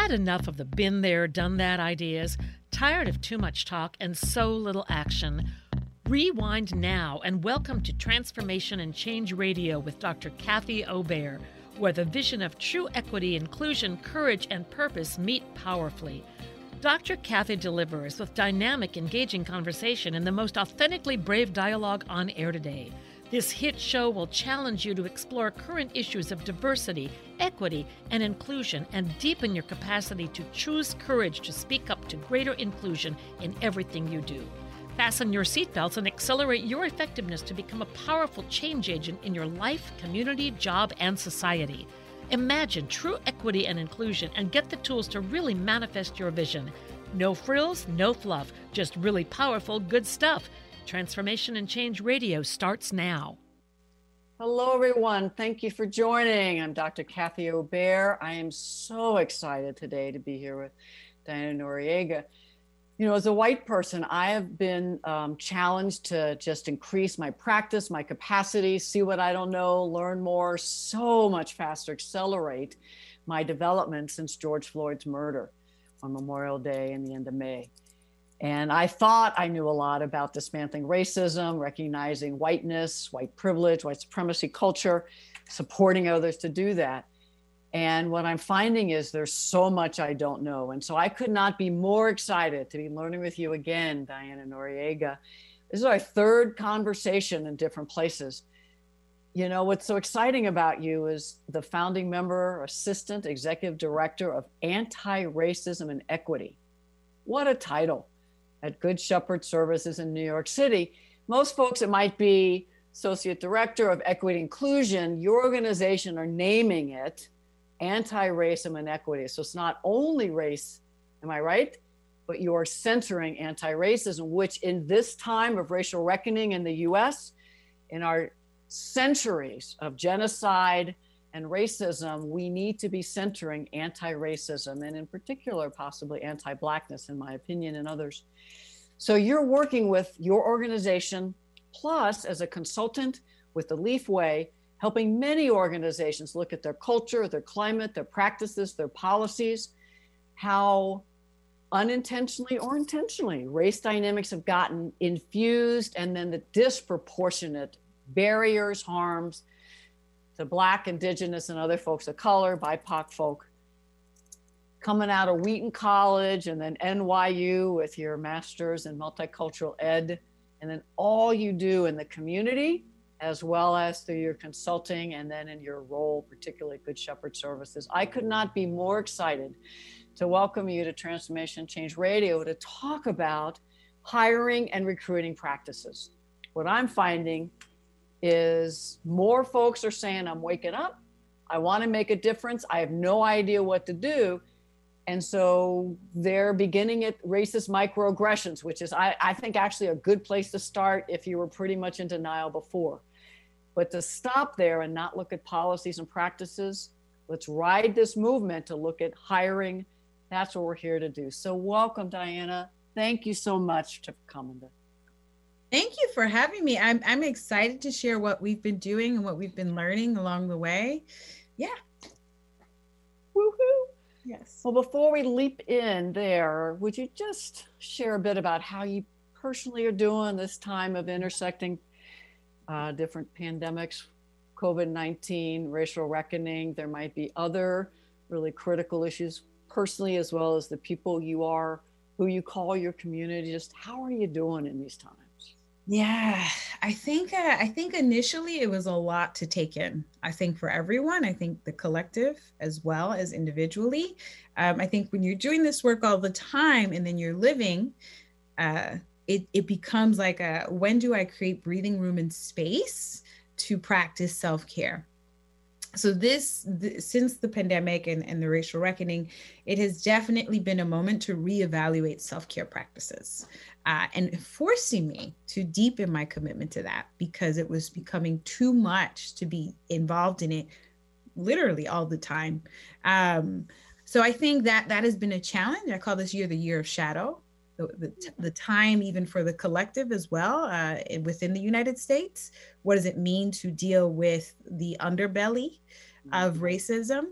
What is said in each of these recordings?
Had enough of the been there, done that ideas? Tired of too much talk and so little action? Rewind now and welcome to Transformation and Change Radio with Dr. Kathy Obear, where the vision of true equity, inclusion, courage, and purpose meet powerfully. Dr. Kathy delivers with dynamic, engaging conversation and the most authentically brave dialogue on air today. This hit show will challenge you to explore current issues of diversity, equity, and inclusion and deepen your capacity to choose courage to speak up to greater inclusion in everything you do. Fasten your seatbelts and accelerate your effectiveness to become a powerful change agent in your life, community, job, and society. Imagine true equity and inclusion and get the tools to really manifest your vision. No frills, no fluff, just really powerful, good stuff. Transformation and Change Radio starts now. Hello, everyone. Thank you for joining. I'm Dr. Kathy Obear. I am so excited today to be here with Diana Noriega. You know, as a white person, I have been um, challenged to just increase my practice, my capacity, see what I don't know, learn more, so much faster, accelerate my development since George Floyd's murder on Memorial Day and the end of May. And I thought I knew a lot about dismantling racism, recognizing whiteness, white privilege, white supremacy culture, supporting others to do that. And what I'm finding is there's so much I don't know. And so I could not be more excited to be learning with you again, Diana Noriega. This is our third conversation in different places. You know, what's so exciting about you is the founding member, assistant, executive director of Anti Racism and Equity. What a title at Good Shepherd Services in New York City. Most folks, it might be Associate Director of Equity Inclusion. Your organization are naming it anti racism and equity. So it's not only race, am I right? But you are centering anti racism, which in this time of racial reckoning in the US, in our centuries of genocide and racism, we need to be centering anti racism and, in particular, possibly anti Blackness, in my opinion, and others. So you're working with your organization, plus as a consultant with the Leaf Way, helping many organizations look at their culture, their climate, their practices, their policies, how unintentionally or intentionally race dynamics have gotten infused, and then the disproportionate barriers, harms to Black, Indigenous, and other folks of color, BIPOC folk coming out of Wheaton College and then NYU with your master's in multicultural ed, and then all you do in the community, as well as through your consulting and then in your role, particularly Good Shepherd Services. I could not be more excited to welcome you to Transformation Change Radio to talk about hiring and recruiting practices. What I'm finding is more folks are saying, I'm waking up. I want to make a difference. I have no idea what to do. And so they're beginning at racist microaggressions, which is, I, I think, actually a good place to start if you were pretty much in denial before. But to stop there and not look at policies and practices, let's ride this movement to look at hiring. That's what we're here to do. So, welcome, Diana. Thank you so much for coming. Thank you for having me. I'm, I'm excited to share what we've been doing and what we've been learning along the way. Yeah. Woohoo. Yes. Well, before we leap in there, would you just share a bit about how you personally are doing this time of intersecting uh, different pandemics, COVID 19, racial reckoning? There might be other really critical issues personally, as well as the people you are, who you call your community. Just how are you doing in these times? Yeah, I think uh, I think initially it was a lot to take in. I think for everyone, I think the collective as well as individually. Um, I think when you're doing this work all the time and then you're living, uh, it it becomes like a when do I create breathing room and space to practice self care so this, since the pandemic and, and the racial reckoning it has definitely been a moment to reevaluate self-care practices uh, and forcing me to deepen my commitment to that because it was becoming too much to be involved in it literally all the time um, so i think that that has been a challenge i call this year the year of shadow the, the, the, time even for the collective as well uh, within the United States. What does it mean to deal with the underbelly of mm-hmm. racism?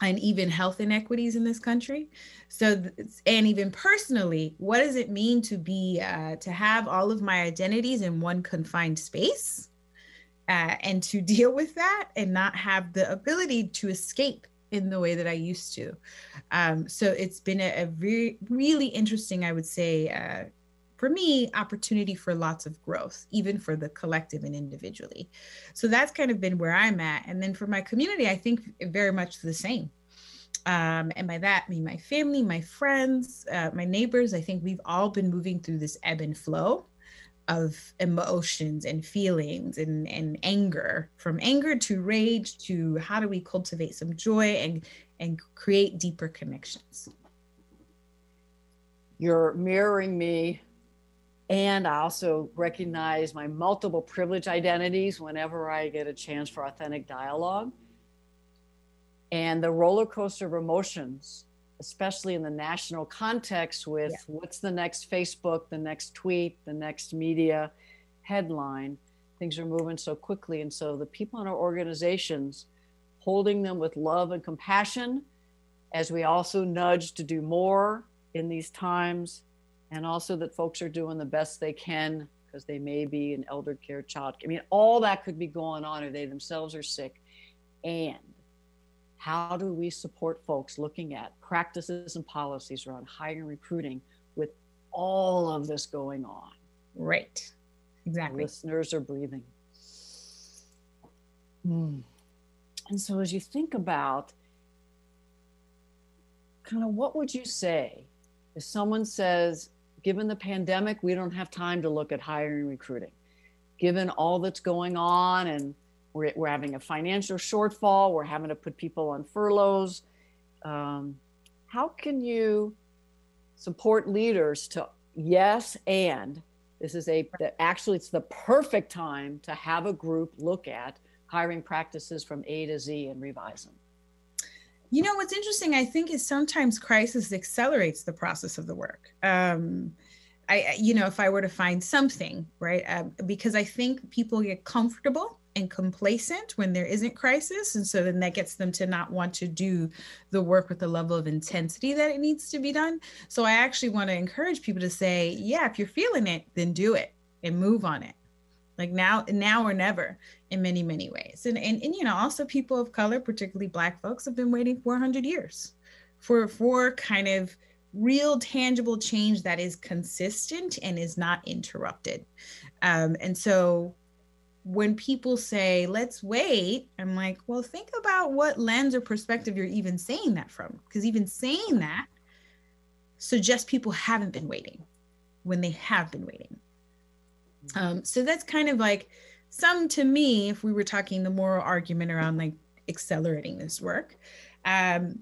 And even health inequities in this country. So, and even personally, what does it mean to be, uh, to have all of my identities in one confined space uh, and to deal with that and not have the ability to escape in the way that I used to? Um, so, it's been a, a very, really interesting, I would say, uh, for me, opportunity for lots of growth, even for the collective and individually. So that's kind of been where I'm at. And then for my community, I think very much the same. Um, and by that, I mean my family, my friends, uh, my neighbors. I think we've all been moving through this ebb and flow of emotions and feelings and, and anger from anger to rage to how do we cultivate some joy and and create deeper connections you're mirroring me and I also recognize my multiple privilege identities whenever I get a chance for authentic dialogue. And the roller coaster of emotions, especially in the national context, with yeah. what's the next Facebook, the next tweet, the next media headline. Things are moving so quickly. And so the people in our organizations, holding them with love and compassion, as we also nudge to do more in these times and also that folks are doing the best they can because they may be an elder care child. I mean, all that could be going on, or they themselves are sick. And how do we support folks looking at practices and policies around hiring recruiting with all of this going on? Right. Exactly. Listeners are breathing. Hmm. And so, as you think about kind of what would you say if someone says, given the pandemic, we don't have time to look at hiring and recruiting. Given all that's going on and we're, we're having a financial shortfall, we're having to put people on furloughs. Um, how can you support leaders to yes and this is a actually it's the perfect time to have a group look at hiring practices from A to Z and revise them. You know, what's interesting, I think, is sometimes crisis accelerates the process of the work. Um, I, you know, if I were to find something, right? Um, because I think people get comfortable and complacent when there isn't crisis. And so then that gets them to not want to do the work with the level of intensity that it needs to be done. So I actually want to encourage people to say, yeah, if you're feeling it, then do it and move on it like now now or never in many many ways. And, and and you know also people of color particularly black folks have been waiting 400 years for for kind of real tangible change that is consistent and is not interrupted. Um, and so when people say let's wait i'm like well think about what lens or perspective you're even saying that from. Because even saying that suggests people haven't been waiting when they have been waiting um, so that's kind of like some to me, if we were talking the moral argument around like accelerating this work. Um,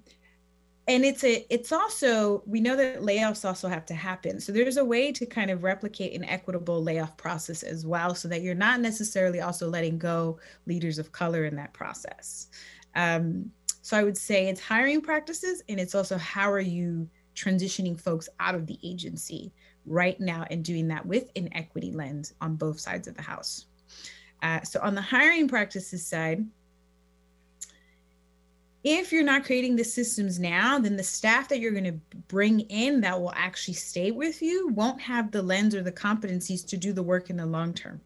and it's a it's also we know that layoffs also have to happen. So there's a way to kind of replicate an equitable layoff process as well so that you're not necessarily also letting go leaders of color in that process. Um, so i would say it's hiring practices and it's also how are you transitioning folks out of the agency right now and doing that with an equity lens on both sides of the house. Uh, so on the hiring practices side, if you're not creating the systems now, then the staff that you're going to bring in that will actually stay with you won't have the lens or the competencies to do the work in the long term.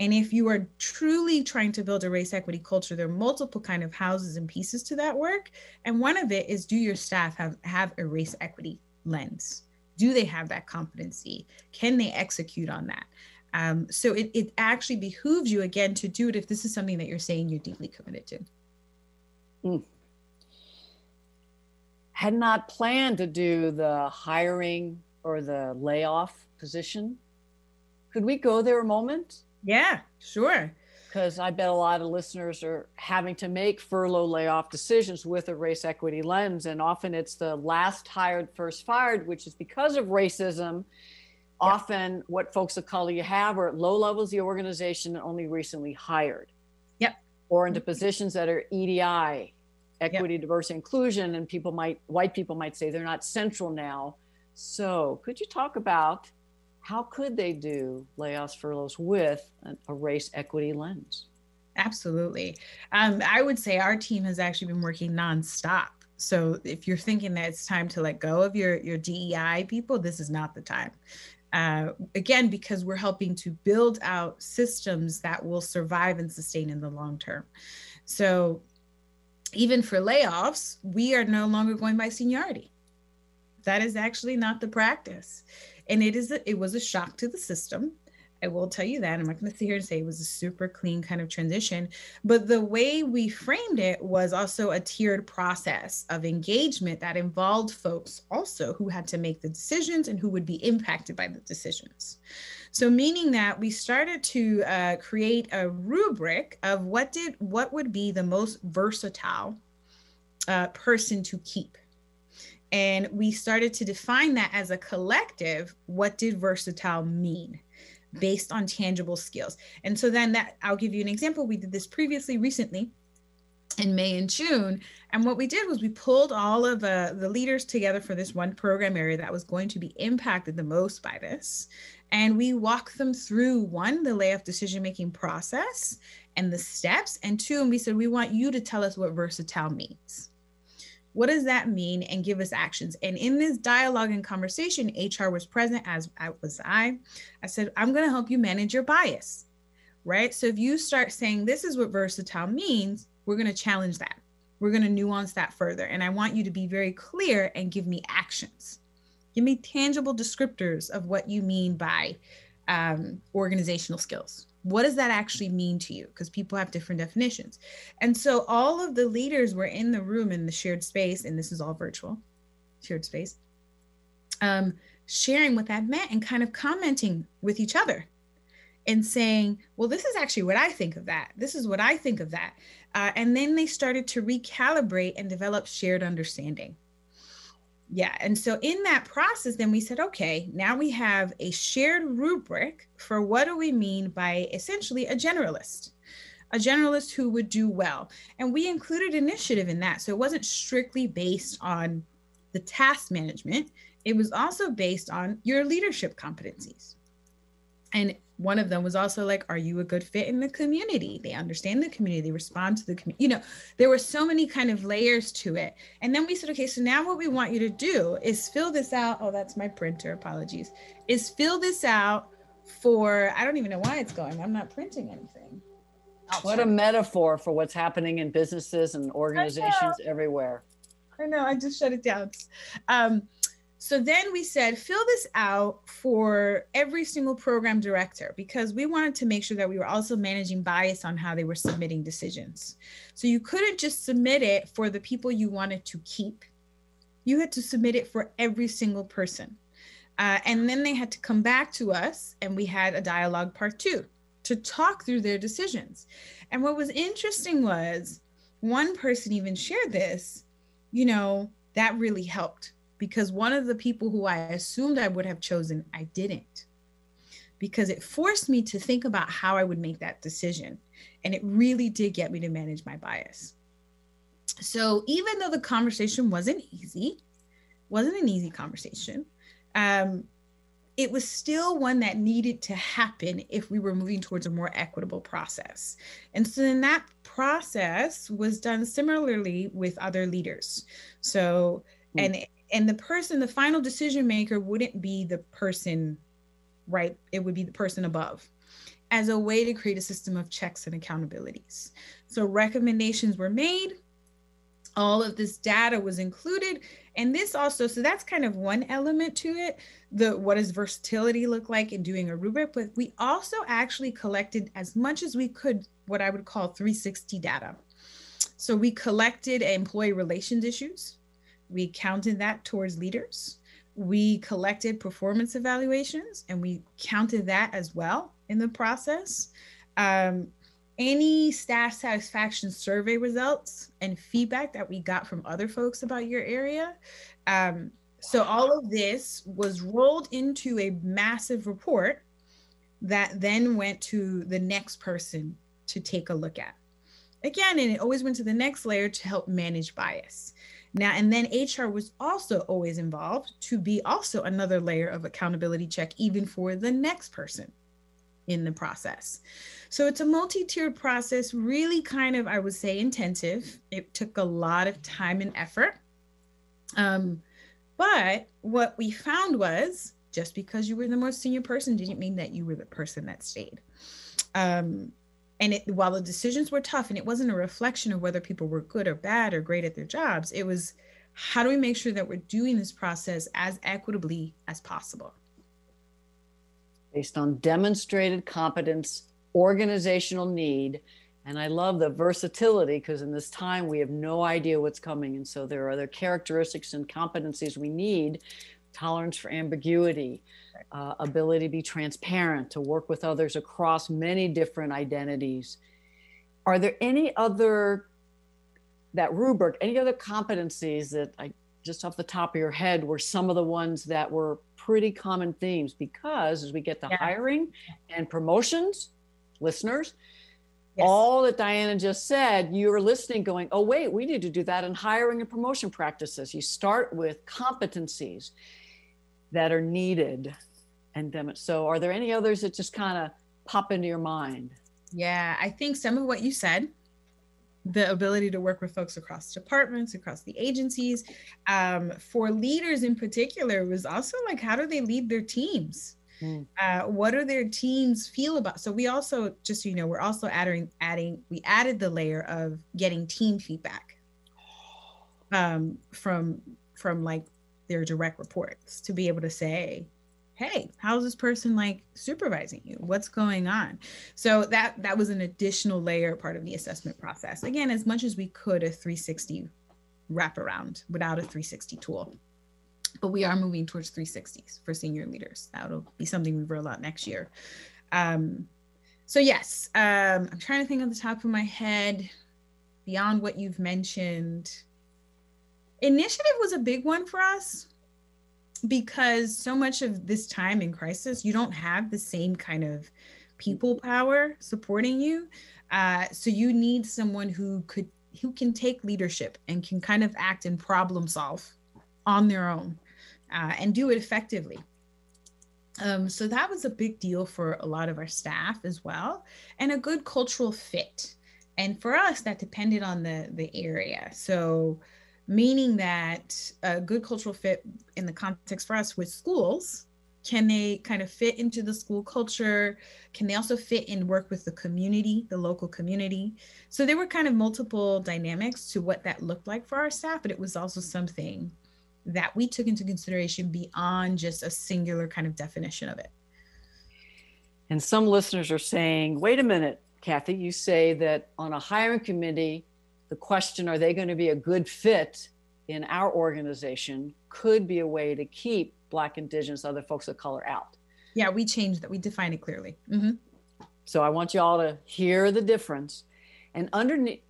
And if you are truly trying to build a race equity culture, there are multiple kind of houses and pieces to that work. And one of it is do your staff have, have a race equity lens? Do they have that competency? Can they execute on that? Um, so it, it actually behooves you again to do it if this is something that you're saying you're deeply committed to. Mm. had not planned to do the hiring or the layoff position. Could we go there a moment? Yeah sure because I bet a lot of listeners are having to make furlough layoff decisions with a race equity lens. And often it's the last hired, first fired, which is because of racism. Often what folks of color you have are at low levels of the organization and only recently hired. Yep. Or into mm-hmm. positions that are EDI, equity, yep. diversity, inclusion. And people might, white people might say they're not central now. So could you talk about how could they do layoffs, furloughs with a race equity lens? Absolutely. Um, I would say our team has actually been working nonstop. So if you're thinking that it's time to let go of your your DEI people, this is not the time. Uh, again, because we're helping to build out systems that will survive and sustain in the long term. So even for layoffs, we are no longer going by seniority. That is actually not the practice. And it is a, it was a shock to the system. I will tell you that. I'm not going to sit here and say it was a super clean kind of transition. But the way we framed it was also a tiered process of engagement that involved folks also who had to make the decisions and who would be impacted by the decisions. So, meaning that we started to uh, create a rubric of what did what would be the most versatile uh, person to keep. And we started to define that as a collective. What did versatile mean? based on tangible skills. And so then that I'll give you an example. We did this previously recently in May and June. And what we did was we pulled all of uh, the leaders together for this one program area that was going to be impacted the most by this. And we walked them through one, the layoff decision making process and the steps. And two, and we said, we want you to tell us what versatile means what does that mean? And give us actions. And in this dialogue and conversation hr was present as I was i. I said i'm going to help you manage your bias right? So if you start saying this is what versatile means we're going to challenge that. We're going to nuance that further. And i want you to be very clear and give me actions. Give me tangible descriptors of what you mean by um, organizational skills what does that actually mean to you? Because people have different definitions. And so all of the leaders were in the room in the shared space and this is all virtual shared space um, sharing what that meant and kind of commenting with each other and saying well this is actually what i think of that. This is what i think of that. Uh, and then they started to recalibrate and develop shared understanding yeah. And so in that process, then we said, okay, now we have a shared rubric for what do we mean by essentially a generalist, a generalist who would do well. And we included initiative in that. So it wasn't strictly based on the task management, it was also based on your leadership competencies. And one of them was also like are you a good fit in the community? They understand the community they respond to the community you know there were so many kind of layers to it. And then we said okay so now what we want you to do is fill this out oh that's my printer apologies is fill this out for i don't even know why it's going i'm not printing anything. I'll what a metaphor for what's happening in businesses and organizations everywhere. I know i just shut it down. Um, so then we said, fill this out for every single program director because we wanted to make sure that we were also managing bias on how they were submitting decisions. So you couldn't just submit it for the people you wanted to keep, you had to submit it for every single person. Uh, and then they had to come back to us, and we had a dialogue part two to talk through their decisions. And what was interesting was one person even shared this, you know, that really helped because one of the people who I assumed I would have chosen, I didn't. Because it forced me to think about how I would make that decision. And it really did get me to manage my bias. So even though the conversation wasn't easy, wasn't an easy conversation, um, it was still one that needed to happen if we were moving towards a more equitable process. And so then that process was done similarly with other leaders. So, mm. and and the person the final decision maker wouldn't be the person right? It would be the person above as a way to create a system of checks and accountabilities. So recommendations were made. All of this data was included. And this also so that's kind of one element to it the what does versatility look like in doing a rubric? But we also actually collected as much as we could what i would call 360 data. So we collected employee relations issues we counted that towards leaders. We collected performance evaluations and we counted that as well in the process. Um, any staff satisfaction survey results and feedback that we got from other folks about your area. Um, so all of this was rolled into a massive report that then went to the next person to take a look at. Again, and it always went to the next layer to help manage bias. Now, and then HR was also always involved to be also another layer of accountability check, even for the next person in the process. So it's a multi tiered process, really kind of, I would say, intensive. It took a lot of time and effort. Um, but what we found was just because you were the most senior person didn't mean that you were the person that stayed. Um, and it, while the decisions were tough and it wasn't a reflection of whether people were good or bad or great at their jobs, it was how do we make sure that we're doing this process as equitably as possible? Based on demonstrated competence, organizational need, and I love the versatility because in this time we have no idea what's coming. And so there are other characteristics and competencies we need tolerance for ambiguity, uh, ability to be transparent, to work with others across many different identities. Are there any other, that rubric, any other competencies that I just off the top of your head were some of the ones that were pretty common themes? Because as we get to yeah. hiring and promotions, listeners, Yes. All that Diana just said, you're listening, going, oh, wait, we need to do that in hiring and promotion practices. You start with competencies that are needed and them. So, are there any others that just kind of pop into your mind? Yeah, I think some of what you said, the ability to work with folks across departments, across the agencies, um, for leaders in particular, was also like, how do they lead their teams? Mm. Uh, what do their teams feel about? So we also, just so you know, we're also adding, adding, we added the layer of getting team feedback um, from from like their direct reports to be able to say, hey how's this person like supervising you? What's going on? So that that was an additional layer part of the assessment process. Again as much as we could a 360 wraparound without a 360 tool. But we are moving towards 360s for senior leaders. That'll be something we roll out next year. Um, so yes um, i'm trying to think on the top of my head beyond what you've mentioned initiative was a big one for us because so much of this time in crisis, you don't have the same kind of people power supporting you. Uh, so you need someone who could who can take leadership and can kind of act and problem solve on their own uh, and do it effectively. Um, so that was a big deal for a lot of our staff as well, and a good cultural fit. And for us, that depended on the the area. So meaning that a good cultural fit in the context for us with schools can they kind of fit into the school culture? Can they also fit and work with the community the local community? So there were kind of multiple dynamics to what that looked like for our staff but it was also something that we took into consideration beyond just a singular kind of definition of it. And some listeners are saying wait a minute kathy you say that on a hiring committee the question, are they going to be a good fit in our organization, could be a way to keep Black, Indigenous, other folks of color out. Yeah, we changed that. We define it clearly. Mm-hmm. So I want you all to hear the difference. And underneath,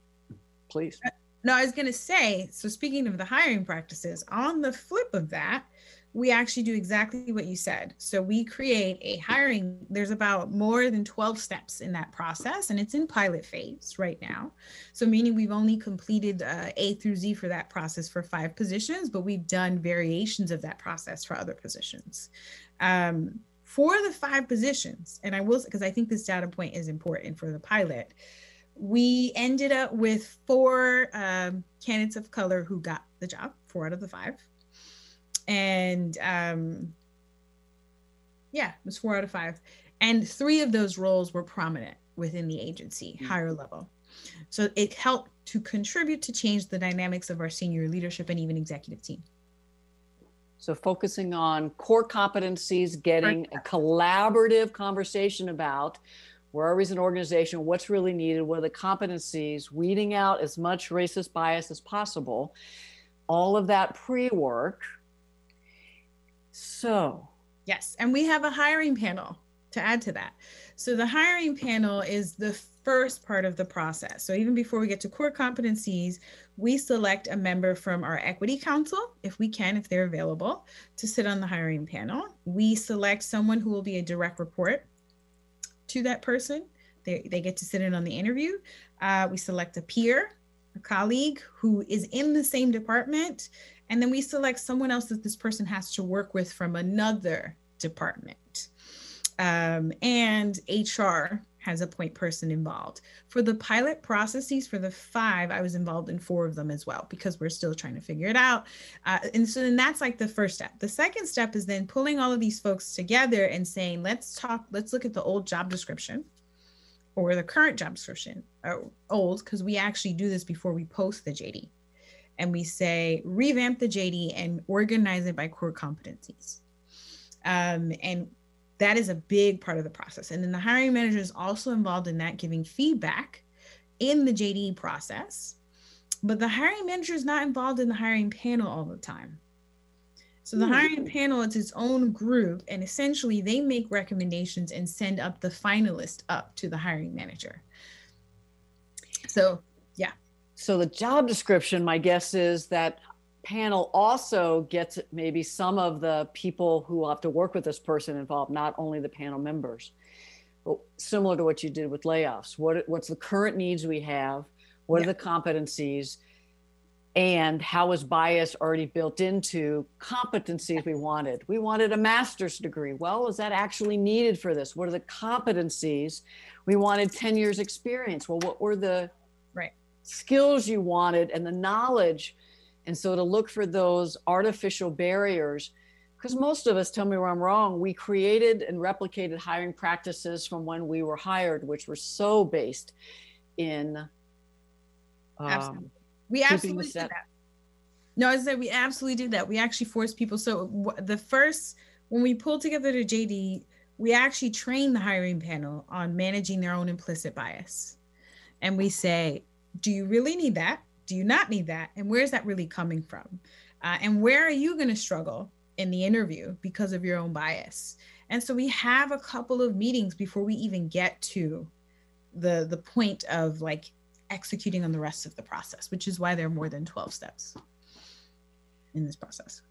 please. Uh, no, I was going to say so, speaking of the hiring practices, on the flip of that, we actually do exactly what you said. So we create a hiring, there's about more than 12 steps in that process, and it's in pilot phase right now. So, meaning we've only completed uh, A through Z for that process for five positions, but we've done variations of that process for other positions. Um, for the five positions, and I will, because I think this data point is important for the pilot, we ended up with four um, candidates of color who got the job, four out of the five and um, yeah, it was four out of five, and three of those roles were prominent within the agency, mm-hmm. higher level. So it helped to contribute to change the dynamics of our senior leadership and even executive team. So focusing on core competencies, getting a collaborative conversation about where are we as an organization, what's really needed, what are the competencies, weeding out as much racist bias as possible. All of that pre-work so, yes, and we have a hiring panel to add to that. So, the hiring panel is the first part of the process. So, even before we get to core competencies, we select a member from our equity council, if we can, if they're available, to sit on the hiring panel. We select someone who will be a direct report to that person. They, they get to sit in on the interview. Uh, we select a peer, a colleague who is in the same department and then we select someone else that this person has to work with from another department. um, and HR has a point person involved. For the pilot processes, for the five, I was involved in four of them as well because we're still trying to figure it out. Uh, and so then that's like the first step. The second step is then pulling all of these folks together and saying, let's talk, let's look at the old job description or the current job description, uh, old, because we actually do this before we post the JD. And we say, revamp the JD and organize it by core competencies. Um, and that is a big part of the process. And then the hiring manager is also involved in that, giving feedback in the JD process. But the hiring manager is not involved in the hiring panel all the time. So the hiring panel is its own group, and essentially they make recommendations and send up the finalist up to the hiring manager. So. So the job description, my guess is that panel also gets maybe some of the people who have to work with this person involved, not only the panel members. But similar to what you did with layoffs, what what's the current needs we have? What yeah. are the competencies? And how is bias already built into competencies we wanted? We wanted a master's degree. Well, is that actually needed for this? What are the competencies? We wanted 10 years experience. Well, what were the skills you wanted and the knowledge and so to look for those artificial barriers, because most of us, tell me where I'm wrong, we created and replicated hiring practices from when we were hired, which were so based in. Um, absolutely. We absolutely did that. No, I said we absolutely did that. We actually forced people. So the first, when we pulled together the JD, we actually train the hiring panel on managing their own implicit bias. And we say, do you really need that? Do you not need that? And where is that really coming from? Uh, and where are you going to struggle in the interview because of your own bias? And so we have a couple of meetings before we even get to the the point of like executing on the rest of the process, which is why there are more than 12 steps in this process.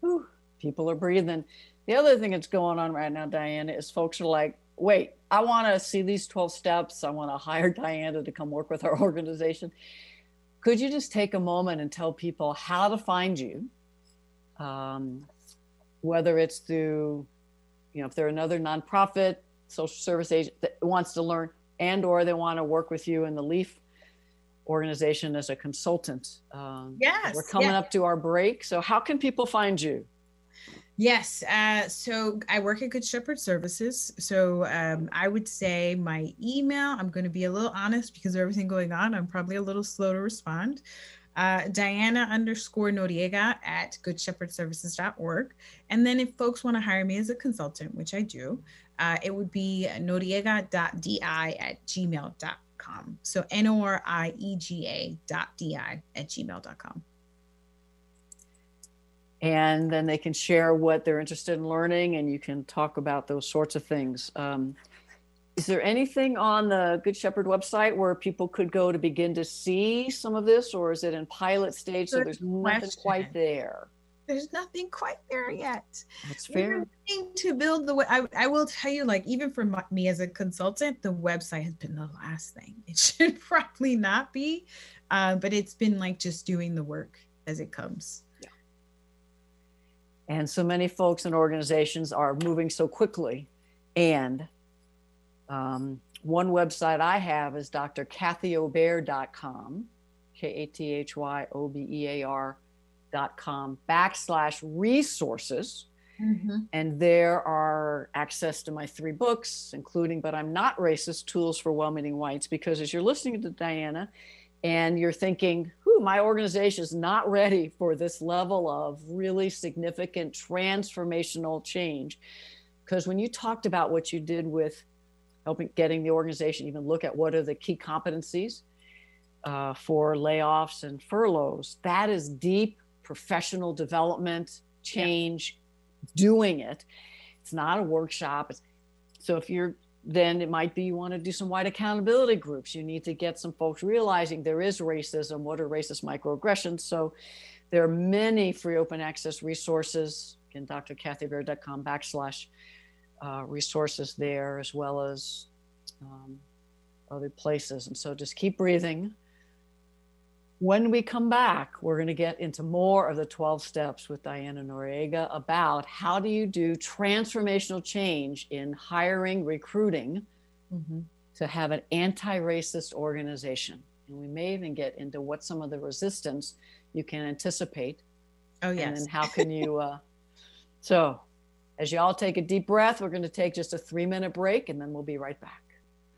Whew, people are breathing. The other thing that's going on right now, Diana, is folks are like, wait, I want to see these 12 steps. I want to hire Diana to come work with our organization. Could you just take a moment and tell people how to find you? Um, whether it's through, you know, if they're another nonprofit social service agent that wants to learn and or they want to work with you in the LEAF organization as a consultant. Um, yes. We're coming up to our break. So how can people find you? Yes. Uh, so I work at Good Shepherd Services. So um, I would say my email, I'm going to be a little honest because of everything going on. I'm probably a little slow to respond. Uh, Diana underscore Noriega at goodshepherdservices.org. And then if folks want to hire me as a consultant, which I do, uh, it would be noriega.di at gmail.com. So N O R I E G A dot D I at gmail.com and then they can share what they're interested in learning and you can talk about those sorts of things. Um, is there anything on the good shepherd website where people could go to begin to see some of this or is it in pilot stage so there's nothing quite there? There's nothing quite there yet. That's fair. to build the way I, I will tell you like even for my, me as a consultant the website has been the last thing. It should probably not be uh, but it's been like just doing the work as it comes and so many folks and organizations are moving so quickly. And um, one website I have is drkathyobear.com, K A T H Y O B E A R.com backslash resources. Mm-hmm. And there are access to my three books, including But I'm Not Racist Tools for Well Meaning Whites. Because as you're listening to Diana and you're thinking, whoo, my organization is not ready for this level of really significant transformational change. Because when you talked about what you did with helping getting the organization even look at what are the key competencies uh, for layoffs and furloughs, that is deep professional development, change, yeah. doing it. It's not a workshop. It's, so if you're then it might be you want to do some white accountability groups. You need to get some folks realizing there is racism. What are racist microaggressions? So there are many free open access resources. Again, drkathyobear.com backslash uh, resources there, as well as um, other places. And so just keep breathing. When we come back, we're going to get into more of the 12 steps with Diana Noriega about how do you do transformational change in hiring, recruiting mm-hmm. to have an anti racist organization. And we may even get into what some of the resistance you can anticipate. Oh, yes. And then how can you. Uh, so, as you all take a deep breath, we're going to take just a three minute break and then we'll be right back.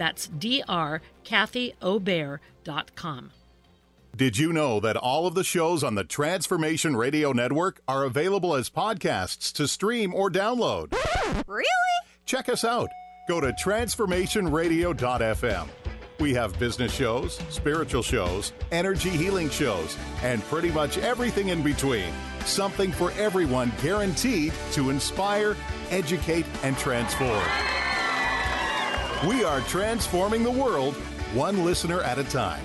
That's drkathyobear.com. Did you know that all of the shows on the Transformation Radio Network are available as podcasts to stream or download? Really? Check us out. Go to transformationradio.fm. We have business shows, spiritual shows, energy healing shows, and pretty much everything in between. Something for everyone guaranteed to inspire, educate, and transform. We are transforming the world one listener at a time.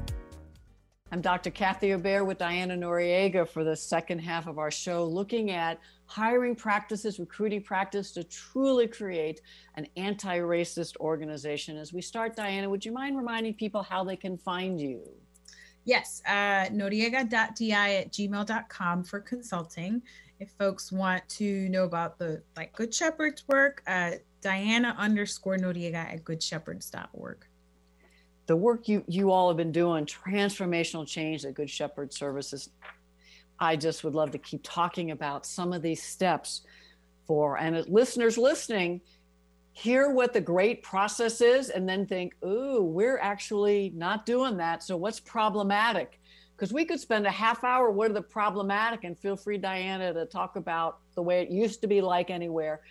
I'm Dr. Kathy Obear with Diana Noriega for the second half of our show, looking at hiring practices, recruiting practice to truly create an anti racist organization. As we start, Diana, would you mind reminding people how they can find you? Yes, uh, noriega.di at gmail.com for consulting. If folks want to know about the like Good Shepherd's work, uh, Diana underscore Noriega at goodshepherds.org the work you you all have been doing, transformational change at Good Shepherd Services. I just would love to keep talking about some of these steps for and listeners listening, hear what the great process is, and then think, "Ooh, we're actually not doing that. So what's problematic?" Because we could spend a half hour. What are the problematic? And feel free, Diana, to talk about the way it used to be like anywhere.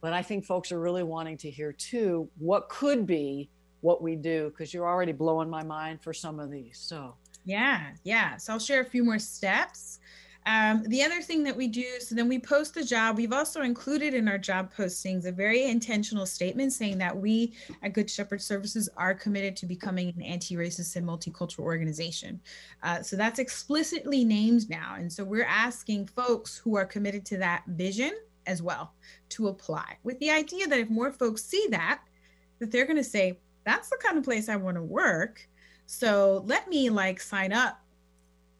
But I think folks are really wanting to hear too what could be what we do because you're already blowing my mind for some of these. So, yeah, yeah. So, I'll share a few more steps. Um, the other thing that we do, so then we post the job. We've also included in our job postings a very intentional statement saying that we at Good Shepherd Services are committed to becoming an anti racist and multicultural organization. Uh, so that's explicitly named now. And so we're asking folks who are committed to that vision as well to apply with the idea that if more folks see that, that they're going to say, that's the kind of place I want to work. So let me like sign up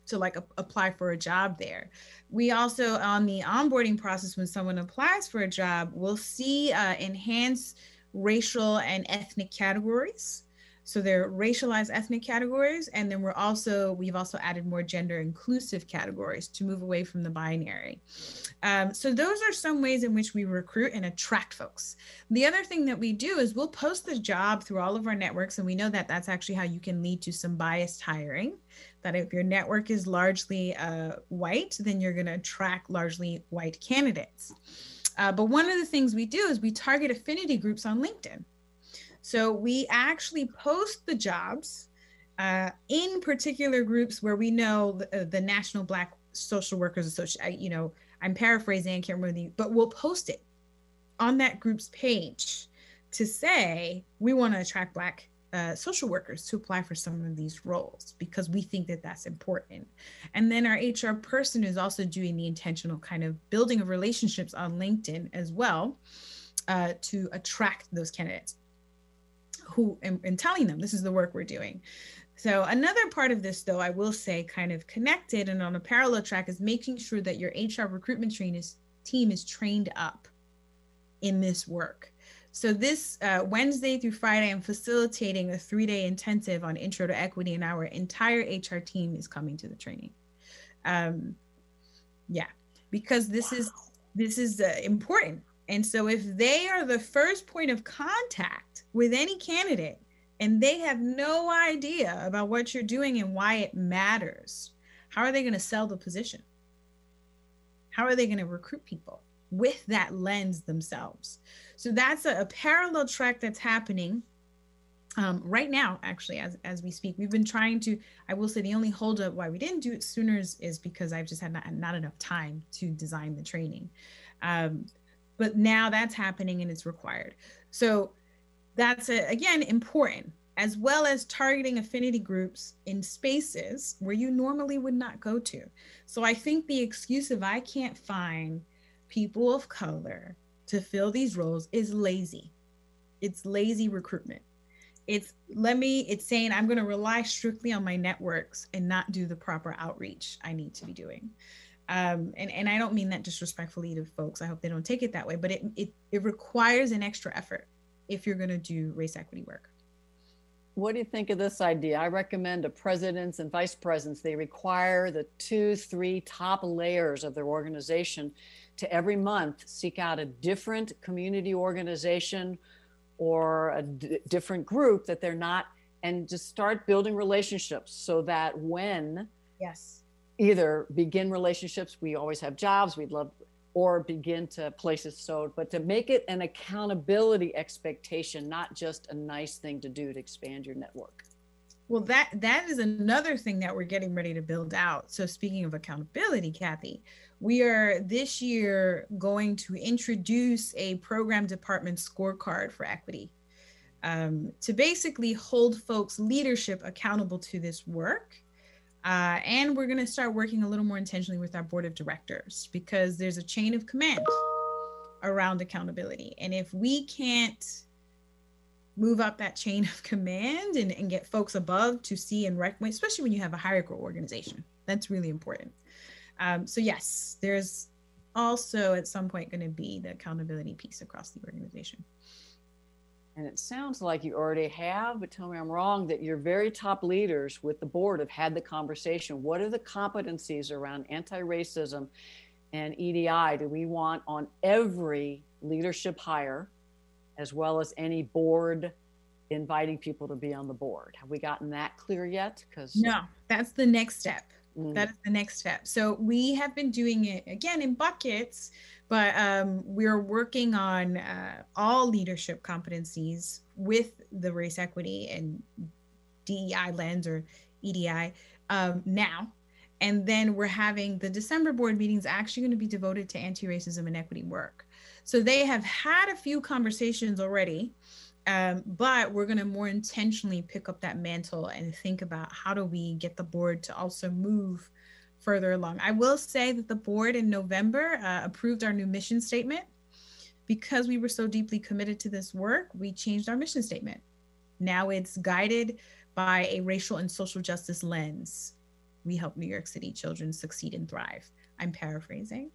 to like a- apply for a job there. We also on the onboarding process when someone applies for a job, we'll see uh, enhanced racial and ethnic categories. So they're racialized ethnic categories, and then we're also we've also added more gender inclusive categories to move away from the binary. Um, so those are some ways in which we recruit and attract folks. The other thing that we do is we'll post the job through all of our networks, and we know that that's actually how you can lead to some biased hiring. That if your network is largely uh, white, then you're going to attract largely white candidates. Uh, but one of the things we do is we target affinity groups on LinkedIn. So we actually post the jobs uh, in particular groups where we know the, uh, the National Black Social Workers Association. You know, I'm paraphrasing, I can't remember the, but we'll post it on that group's page to say we want to attract Black uh, social workers to apply for some of these roles because we think that that's important. And then our HR person is also doing the intentional kind of building of relationships on LinkedIn as well uh, to attract those candidates who and, and telling them this is the work we're doing. So another part of this, though, I will say, kind of connected and on a parallel track, is making sure that your HR recruitment train is, team is trained up in this work. So this uh, Wednesday through Friday, I'm facilitating a three-day intensive on Intro to Equity, and our entire HR team is coming to the training. Um, yeah, because this wow. is this is uh, important. And so if they are the first point of contact with any candidate and they have no idea about what you're doing and why it matters, how are they going to sell the position? How are they going to recruit people with that lens themselves? So that's a, a parallel track that's happening um, right now, actually, as, as we speak. We've been trying to, I will say the only holdup why we didn't do it sooner is, is because I've just had not, not enough time to design the training. Um, but now that's happening and it's required. So that's a, again important as well as targeting affinity groups in spaces where you normally would not go to. So I think the excuse of I can't find people of color to fill these roles is lazy. It's lazy recruitment. It's let me, it's saying I'm going to rely strictly on my networks and not do the proper outreach I need to be doing. Um, and, and I don't mean that disrespectfully to folks. I hope they don't take it that way, but it, it, it requires an extra effort if you're going to do race equity work. What do you think of this idea? I recommend to presidents and vice presidents, they require the two, three top layers of their organization to every month seek out a different community organization or a d- different group that they're not, and just start building relationships so that when yes either begin relationships we always have jobs we'd love or begin to places so but to make it an accountability expectation not just a nice thing to do to expand your network. Well that that is another thing that we're getting ready to build out. So speaking of accountability kathy we are this year going to introduce a program department scorecard for equity um, to basically hold folks leadership accountable to this work uh, and we're going to start working a little more intentionally with our board of directors because there's a chain of command around accountability. And if we can't move up that chain of command and, and get folks above to see and recognize, especially when you have a hierarchical organization, that's really important. Um, so, yes, there's also at some point going to be the accountability piece across the organization and it sounds like you already have, but tell me I'm wrong, that your very top leaders with the board have had the conversation. What are the competencies around anti racism and EDI do we want on every leadership hire, as well as any board inviting people to be on the board? Have we gotten that clear yet? Because no, that's the next step. Mm. That is the next step. So we have been doing it again in buckets but um, we're working on uh, all leadership competencies with the race equity and DEI lens or EDI um, now. And then we're having the December board meetings actually going to be devoted to anti racism and equity work. So they have had a few conversations already, um, but we're going to more intentionally pick up that mantle and think about how do we get the board to also move further along. I will say that the board in November uh, approved our new mission statement. Because we were so deeply committed to this work, we changed our mission statement. Now it's guided by a racial and social justice lens. We help New York City children succeed and thrive. I'm paraphrasing.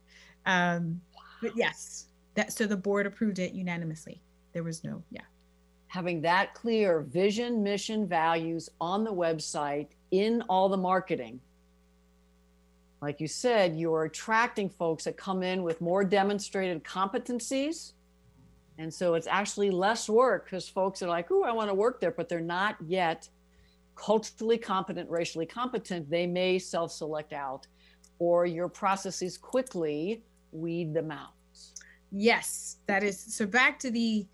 Um, but yes, that so the board approved it unanimously. There was no, yeah. Having that clear vision, mission, values on the website in all the marketing. Like you said, you're attracting folks that come in with more demonstrated competencies. And so it's actually less work because folks are like, oh, I want to work there, but they're not yet culturally competent, racially competent. They may self select out, or your processes quickly weed them out. Yes, that is so back to the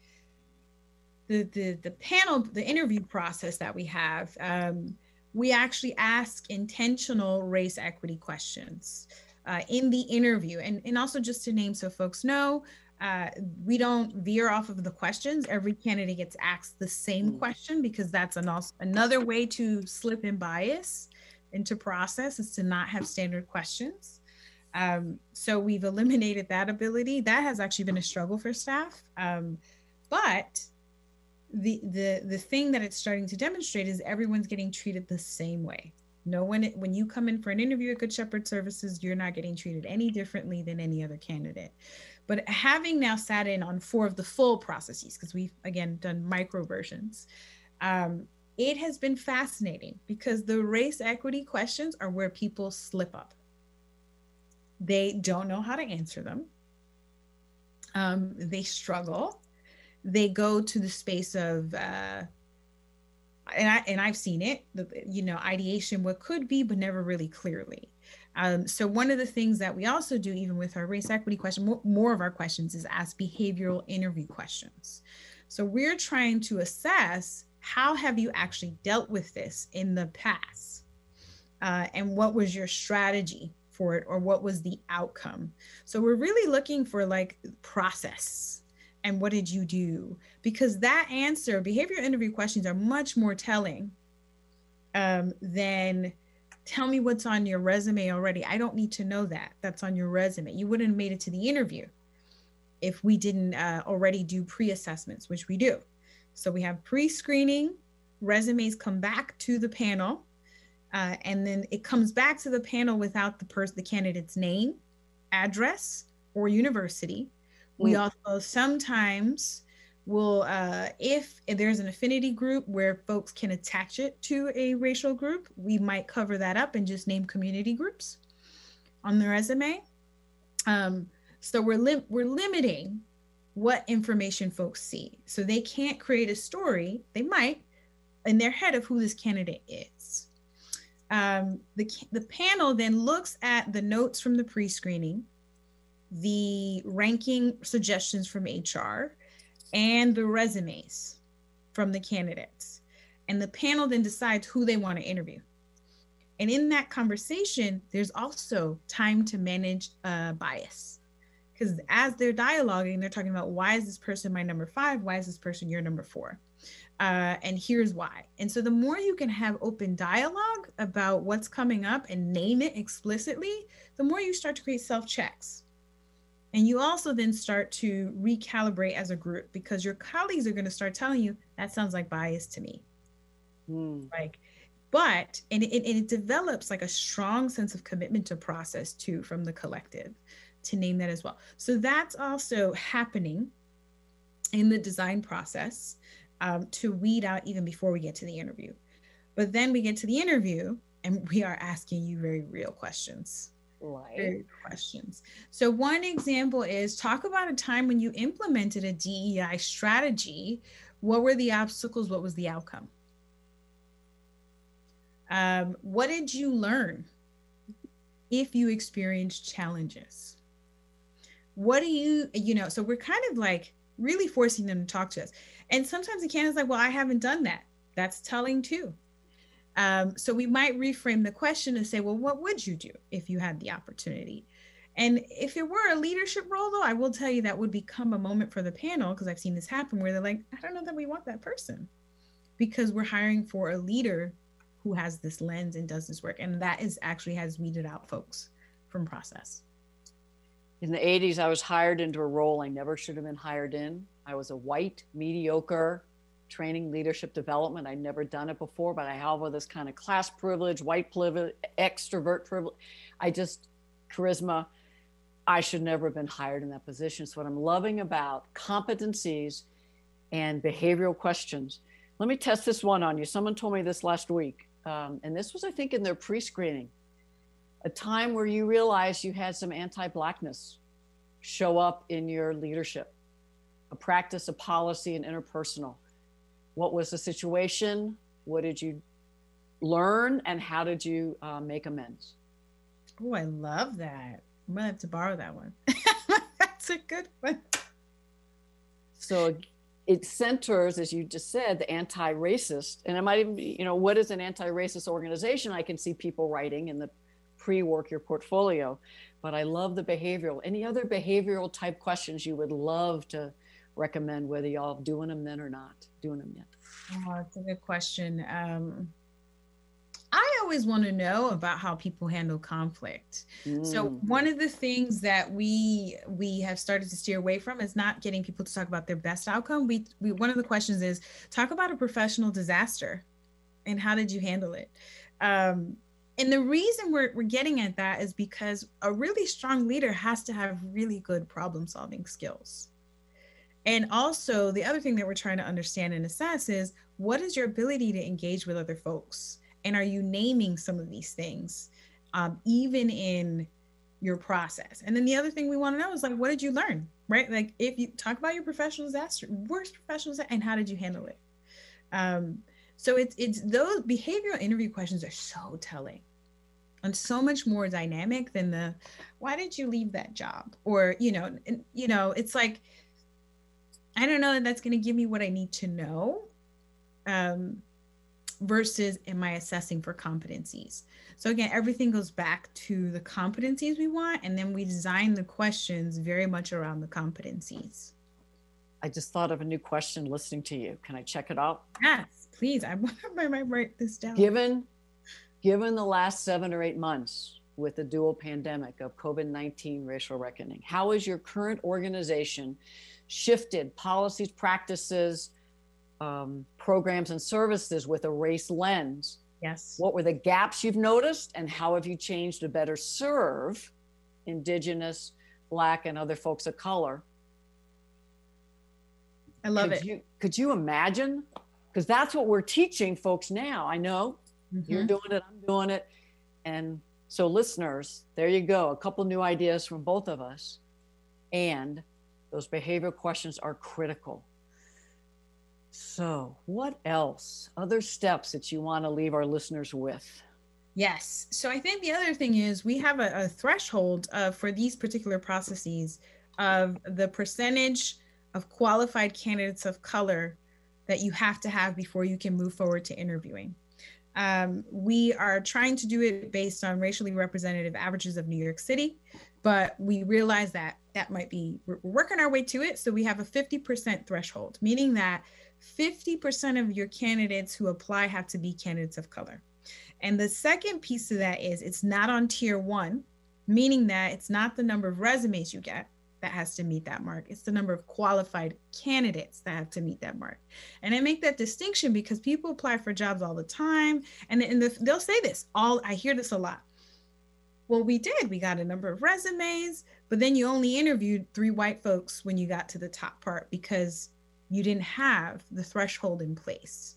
the the, the panel, the interview process that we have. Um, we actually ask intentional race equity questions uh, in the interview, and and also just to name so folks know. Uh, we don't veer off of the questions. Every candidate gets asked the same mm. question because that's an also, another way to slip in bias into process is to not have standard questions. Um, so we've eliminated that ability. That has actually been a struggle for staff. Um, but the the the thing that it's starting to demonstrate is everyone's getting treated the same way. No one when you come in for an interview at Good Shepherd Services, you're not getting treated any differently than any other candidate. But having now sat in on four of the full processes, because we've again done micro versions, um, it has been fascinating because the race equity questions are where people slip up they don't know how to answer them. Um, they struggle. They go to the space of, uh, and I and I've seen it. The, you know, ideation, what could be, but never really clearly. Um, so one of the things that we also do, even with our race equity question, more, more of our questions is ask behavioral interview questions. So we're trying to assess how have you actually dealt with this in the past, uh, and what was your strategy for it or what was the outcome so we're really looking for like process and what did you do? Because that answer behavioral interview questions are much more telling um, than tell me what's on your resume already. I don't need to know that. That's on your resume. You wouldn't have made it to the interview if we didn't uh, already do pre-assessments which we do. So we have pre-screening resumes come back to the panel uh, and then it comes back to the panel without the person, the candidate's name, address, or university. Mm. We also sometimes will, uh, if, if there's an affinity group where folks can attach it to a racial group, we might cover that up and just name community groups on the resume. Um, so we're li- we're limiting what information folks see. So they can't create a story. They might in their head of who this candidate is um, the, the panel then looks at the notes from the pre-screening, the ranking suggestions from HR, and the resumes from the candidates. And the panel then decides who they want to interview. And in that conversation, there's also time to manage uh, bias. Because as they're dialoguing, they're talking about why is this person my number five? Why is this person your number four? uh, and here's why. And so the more you can have open dialogue about what's coming up and name it explicitly, the more you start to create self checks. And you also then start to recalibrate as a group because your colleagues are going to start telling you that sounds like bias to me. Mm. Like, but and it, and it develops like a strong sense of commitment to process too from the collective to name that as well. So that's also happening in the design process um, to weed out even before we get to the interview. But then we get to the interview and we are asking you very real questions. Right. questions. So, one example is talk about a time when you implemented a DEI strategy. What were the obstacles? What was the outcome? Um, what did you learn if you experienced challenges? What do you, you know, so we're kind of like really forcing them to talk to us. And sometimes the candidate's like, well, I haven't done that. That's telling too. Um, so we might reframe the question and say, well, what would you do if you had the opportunity? And if it were a leadership role, though, I will tell you that would become a moment for the panel because I've seen this happen where they're like, I don't know that we want that person because we're hiring for a leader who has this lens and does this work. And that is actually has weeded out folks from process. In the 80s, I was hired into a role I never should have been hired in. I was a white, mediocre training leadership development. I'd never done it before, but I have all this kind of class privilege, white privilege, extrovert privilege. I just, charisma. I should never have been hired in that position. So, what I'm loving about competencies and behavioral questions. Let me test this one on you. Someone told me this last week, um, and this was, I think, in their pre screening a time where you realized you had some anti Blackness show up in your leadership, a practice, a policy, and interpersonal. What was the situation? What did you learn? And how did you uh, make amends? Oh, I love that. I'm going to have to borrow that one. That's a good one. So it centers, as you just said, the anti-racist, and it might even be, you know, what is an anti-racist organization? I can see people writing in the pre-work your portfolio, but I love the behavioral. Any other behavioral type questions you would love to recommend, whether y'all doing them then or not doing them yet? Oh, that's a good question. Um, I always want to know about how people handle conflict. Mm. So one of the things that we we have started to steer away from is not getting people to talk about their best outcome. We, we one of the questions is talk about a professional disaster and how did you handle it? Um, and the reason we're, we're getting at that is because a really strong leader has to have really good problem solving skills and also the other thing that we're trying to understand and assess is what is your ability to engage with other folks? And are you naming some of these things um, even in your process? And then the other thing we want to know is like what did you learn right? Like if you talk about your professional disaster worst professional disaster and how did you handle it? Um, so it's it's those behavioral interview questions are so telling and so much more dynamic than the why did you leave that job? or you know and, you know it's like i don't know that that's going to give me what i need to know um, versus am i assessing for competencies? So again everything goes back to the competencies we want and then we design the questions very much around the competencies. I just thought of a new question listening to you. Can i check it out? Yes please. I might write this down. Given given the last seven or eight months with the dual pandemic of COVID 19 racial reckoning, how is your current organization shifted policies, practices, um, programs, and services with a race lens? Yes. What were the gaps you've noticed, and how have you changed to better serve Indigenous, Black, and other folks of color? I love could it. You, could you imagine? Because that's what we're teaching folks now. I know Mm-hmm. You're doing it, I'm doing it. And so, listeners, there you go. A couple new ideas from both of us. And those behavioral questions are critical. So, what else? Other steps that you want to leave our listeners with? Yes. So, I think the other thing is we have a, a threshold uh, for these particular processes of the percentage of qualified candidates of color that you have to have before you can move forward to interviewing. Um, we are trying to do it based on racially representative averages of New York City, but we realize that that might be, we're working our way to it. So we have a 50% threshold, meaning that 50% of your candidates who apply have to be candidates of color. And the second piece of that is it's not on tier one, meaning that it's not the number of resumes you get, that has to meet that mark. It's the number of qualified candidates that have to meet that mark. And I make that distinction because people apply for jobs all the time. And, and the, they'll say this all, I hear this a lot. Well, we did. We got a number of resumes, but then you only interviewed three white folks when you got to the top part because you didn't have the threshold in place.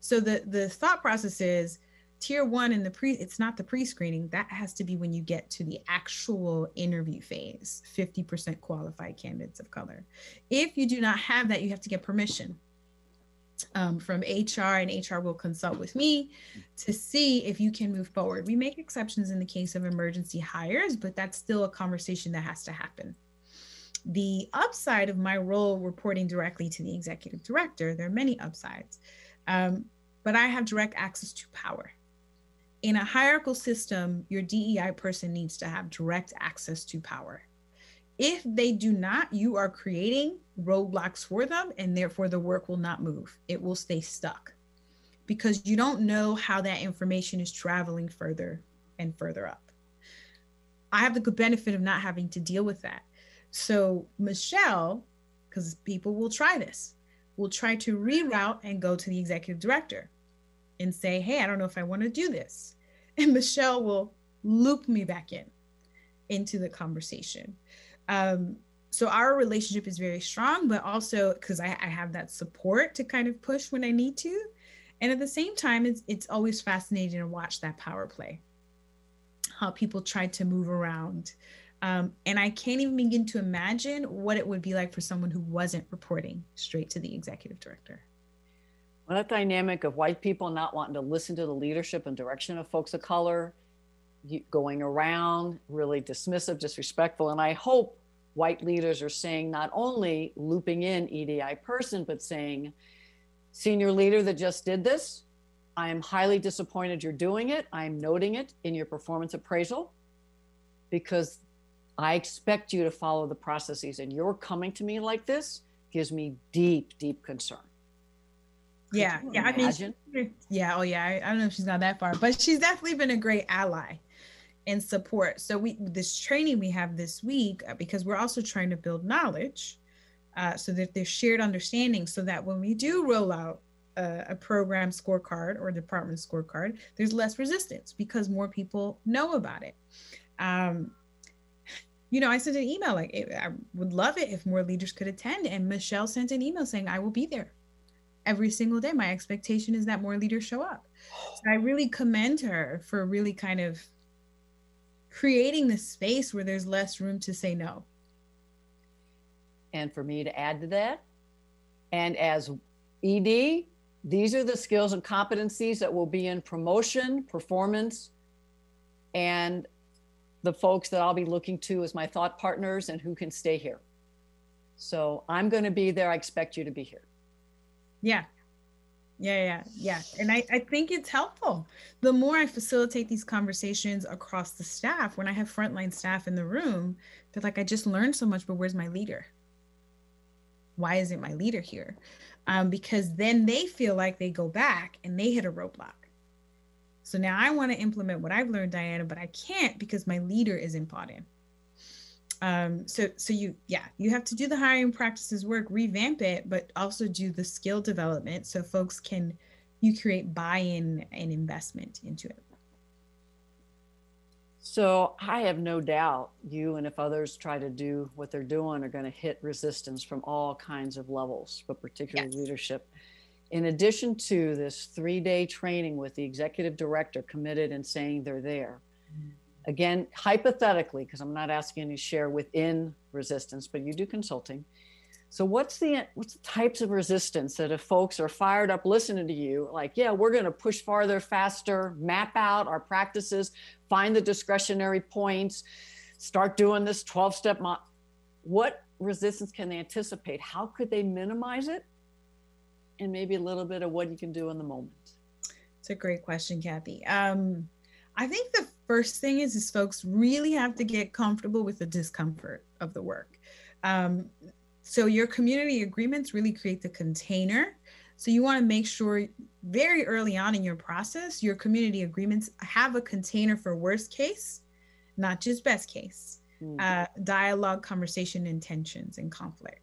So the, the thought process is tier one in the pre it's not the pre-screening that has to be when you get to the actual interview phase 50% qualified candidates of color if you do not have that you have to get permission um, from hr and hr will consult with me to see if you can move forward. We make exceptions in the case of emergency hires but that's still a conversation that has to happen. The upside of my role reporting directly to the executive director there are many upsides um, but i have direct access to power. In a hierarchical system, your DEI person needs to have direct access to power. If they do not, you are creating roadblocks for them, and therefore the work will not move. It will stay stuck because you don't know how that information is traveling further and further up. I have the good benefit of not having to deal with that. So, Michelle, because people will try this, will try to reroute and go to the executive director and say, Hey, I don't know if I want to do this. And Michelle will loop me back in into the conversation. Um, so our relationship is very strong, but also because I, I have that support to kind of push when I need to. And at the same time, it's, it's always fascinating to watch that power play, how people try to move around. Um, and I can't even begin to imagine what it would be like for someone who wasn't reporting straight to the executive director. Well, that dynamic of white people not wanting to listen to the leadership and direction of folks of color, going around really dismissive, disrespectful. And I hope white leaders are saying not only looping in EDI person, but saying, senior leader that just did this, I am highly disappointed you're doing it. I'm noting it in your performance appraisal because I expect you to follow the processes. And you're coming to me like this gives me deep, deep concern yeah, yeah. Imagine? I mean, yeah. Oh, yeah. I, I don't know if she's not that far, but she's definitely been a great ally and support. So we this training we have this week uh, because we're also trying to build knowledge, uh, so that there's shared understanding, so that when we do roll out a, a program scorecard or a department scorecard, there's less resistance because more people know about it. Um, you know, I sent an email like I would love it if more leaders could attend, and Michelle sent an email saying I will be there every single day. My expectation is that more leaders show up. So I really commend her for really kind of creating the space where there's less room to say no. And for me to add to that, and as ED, these are the skills and competencies that will be in promotion, performance, and the folks that I'll be looking to as my thought partners and who can stay here. So I'm going to be there. I expect you to be here. Yeah. Yeah, yeah, yeah. And I, I think it's helpful. The more I facilitate these conversations across the staff, when I have frontline staff in the room, they're like, I just learned so much, but where's my leader? Why isn't my leader here? Um, because then they feel like they go back and they hit a roadblock. So now I want to implement what I've learned, Diana, but I can't because my leader isn't bought in um so so you yeah you have to do the hiring practices work revamp it but also do the skill development so folks can you create buy-in and investment into it. So i have no doubt you and if others try to do what they're doing are going to hit resistance from all kinds of levels but particularly yes. leadership. In addition to this three-day training with the executive director committed and saying they're there mm-hmm again, hypothetically, because I'm not asking you to share within resistance, but you do consulting. So what's the what's the types of resistance that if folks are fired up listening to you, like, yeah, we're going to push farther, faster, map out our practices, find the discretionary points, start doing this 12 step mo- what resistance can they anticipate? How could they minimize it? And maybe a little bit of what you can do in the moment. It's a great question, Kathy. Um, I think the first thing is is folks really have to get comfortable with the discomfort of the work. Um, so your community agreements really create the container. So you want to make sure very early on in your process, your community agreements have a container for worst case, not just best case, mm-hmm. uh, dialogue, conversation, intentions, and conflict.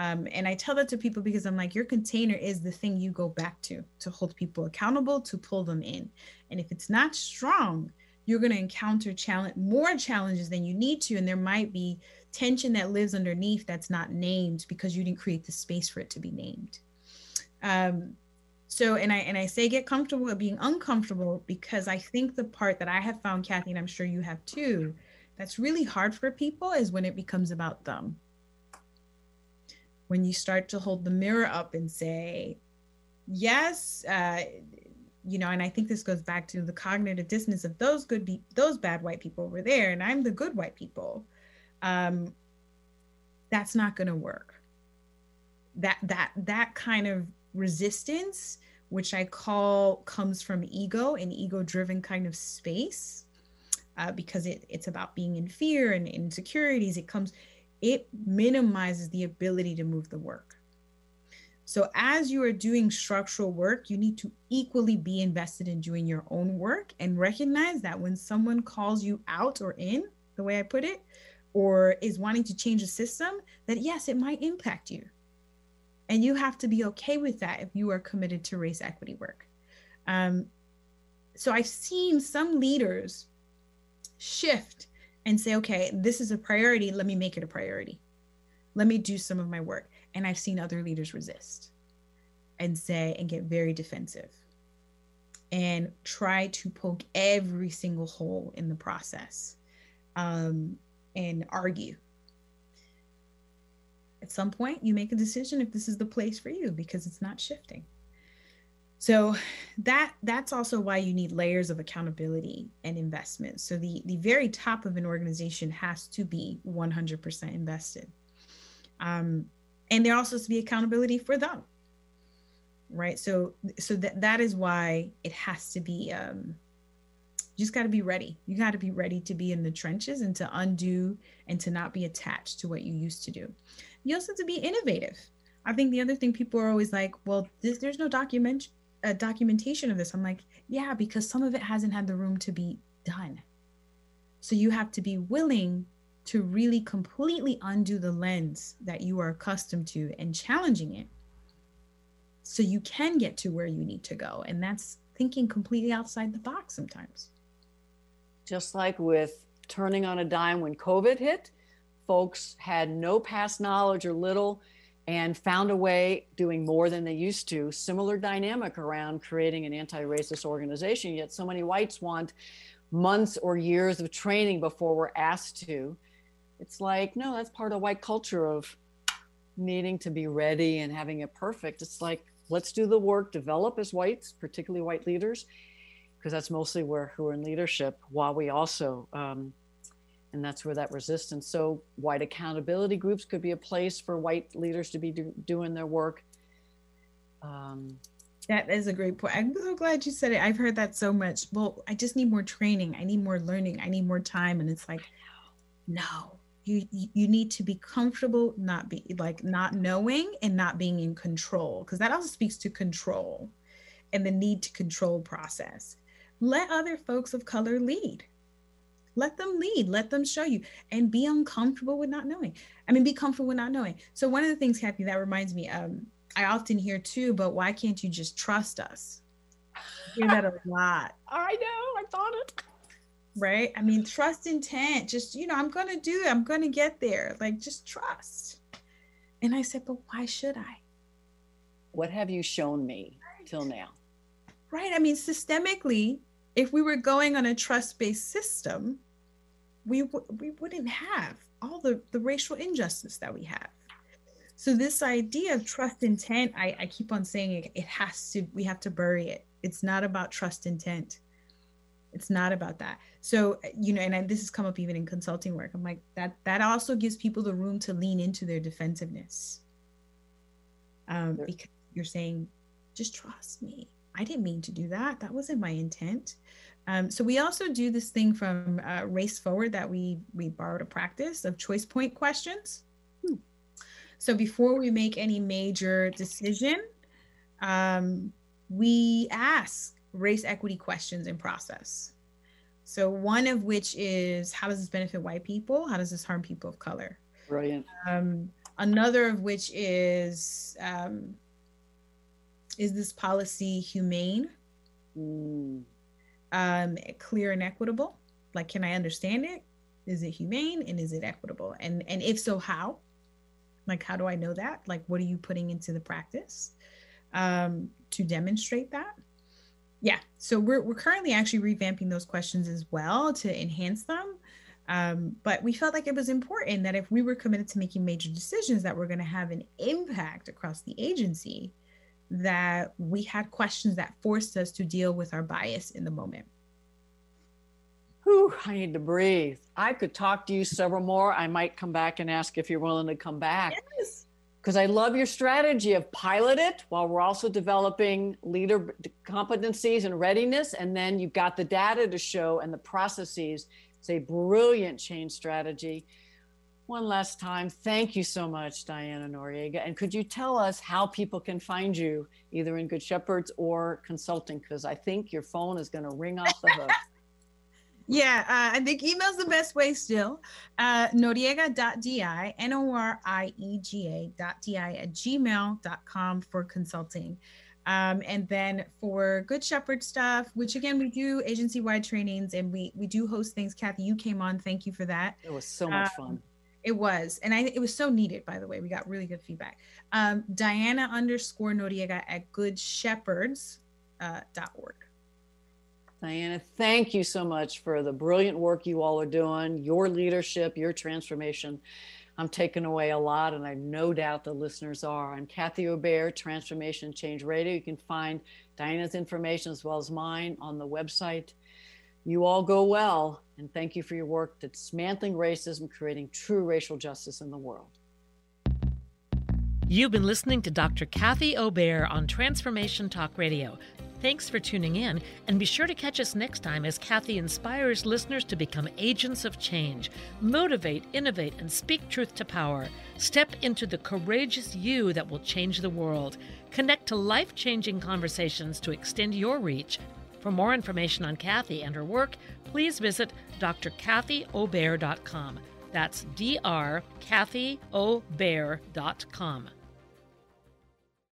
Um, and I tell that to people because I'm like, your container is the thing you go back to to hold people accountable, to pull them in. And if it's not strong, you're going to encounter challenge more challenges than you need to, and there might be tension that lives underneath that's not named because you didn't create the space for it to be named. Um, so, and I and I say get comfortable with being uncomfortable because I think the part that I have found, Kathy, and I'm sure you have too, that's really hard for people is when it becomes about them when you start to hold the mirror up and say, yes, uh, you know, and I think this goes back to the cognitive dissonance of those good, be- those bad white people over there, and I'm the good white people. Um, that's not going to work. That that that kind of resistance, which I call comes from ego, an ego-driven kind of space, uh, because it, it's about being in fear and insecurities. It comes it minimizes the ability to move the work. So, as you are doing structural work, you need to equally be invested in doing your own work and recognize that when someone calls you out or in, the way I put it, or is wanting to change a system, that yes, it might impact you. And you have to be okay with that if you are committed to race equity work. Um, so I've seen some leaders shift and say, okay, this is a priority. Let me make it a priority. Let me do some of my work. And I've seen other leaders resist and say, and get very defensive and try to poke every single hole in the process um, and argue. At some point, you make a decision if this is the place for you because it's not shifting. So that that's also why you need layers of accountability and investment. So the the very top of an organization has to be 100% invested, um, and there also has to be accountability for them right? So so that that is why it has to be um you just got to be ready. You got to be ready to be in the trenches and to undo and to not be attached to what you used to do. You also have to be innovative. I think the other thing people are always like well this, there's no document uh, documentation of this i'm like yeah because some of it hasn't had the room to be done so you have to be willing to really completely undo the lens that you are accustomed to and challenging it so you can get to where you need to go. And that's thinking completely outside the box sometimes. Just like with turning on a dime when COVID hit, folks had no past knowledge or little and found a way doing more than they used to. Similar dynamic around creating an anti racist organization, yet so many whites want months or years of training before we're asked to. It's like, no, that's part of white culture of needing to be ready and having it perfect. It's like, let's do the work, develop as whites, particularly white leaders, because that's mostly where who are in leadership, while we also, um, and that's where that resistance. So white accountability groups could be a place for white leaders to be do, doing their work. Um, that is a great point. I'm so glad you said it. I've heard that so much. Well, I just need more training. I need more learning. I need more time. And it's like, no, you you need to be comfortable not be like not knowing and not being in control because that also speaks to control and the need to control process let other folks of color lead let them lead let them show you and be uncomfortable with not knowing i mean be comfortable with not knowing so one of the things kathy that reminds me um i often hear too but why can't you just trust us I hear that a lot i know i thought it right? I mean, trust intent, just, you know, I'm going to do it. I'm going to get there. Like, just trust. And I said, but why should I? What have you shown me till now? Right. I mean, systemically, if we were going on a trust based system, we, w- we wouldn't have all the, the racial injustice that we have. So, this idea of trust intent, I, I keep on saying it, it has to, we have to bury it. It's not about trust intent. It's not about that. So you know and I, this has come up even in consulting work. I'm like that that also gives people the room to lean into their defensiveness. Um, because you're saying just trust me i didn't mean to do that that wasn't my intent um, so we also do this thing from uh, race forward that we we borrowed a practice of choice point questions hmm. so before we make any major decision um, we ask race equity questions in process. So one of which is how does this benefit white people? How does this harm people of color? Brilliant. Um, another of which is um, is this policy humane, mm. um, clear and equitable? Like, can I understand it? Is it humane and is it equitable? And and if so, how? Like, how do I know that? Like, what are you putting into the practice um, to demonstrate that? yeah so we're, we're currently actually revamping those questions as well to enhance them um, but we felt like it was important that if we were committed to making major decisions that were going to have an impact across the agency that we had questions that forced us to deal with our bias in the moment Whew, I need to breathe. I could talk to you several more. I might come back and ask if you're willing to come back. Yes because I love your strategy of pilot it while we're also developing leader competencies and readiness. And then you've got the data to show and the processes. It's a brilliant change strategy. One last time, thank you so much, Diana Noriega. And could you tell us how people can find you either in Good Shepherds or consulting? Because I think your phone is going to ring off the hook. Yeah, uh, I think email's the best way still. Uh, noriega.di, N O R I E G A dot D-I at gmail.com for consulting. Um, and then for Good Shepherd stuff, which again, we do agency wide trainings and we, we do host things. Kathy, you came on. Thank you for that. It was so much Um, fun. It was, and I it was so needed. By the way, we got really good feedback. Um, Diana underscore Noriega at goodshepherds uh, dot org. Diana, thank you so much for the brilliant work you all are doing, your leadership, your transformation. I'm taking away a lot, and I no doubt the listeners are. I'm Kathy O'Bear, Transformation Change Radio. You can find Diana's information as well as mine on the website. You all go well, and thank you for your work dismantling racism, creating true racial justice in the world. You've been listening to Dr. Kathy O'Bear on Transformation Talk Radio. Thanks for tuning in, and be sure to catch us next time as Kathy inspires listeners to become agents of change, motivate, innovate, and speak truth to power. Step into the courageous you that will change the world. Connect to life changing conversations to extend your reach. For more information on Kathy and her work, please visit drkathyobear.com. That's drkathyobear.com.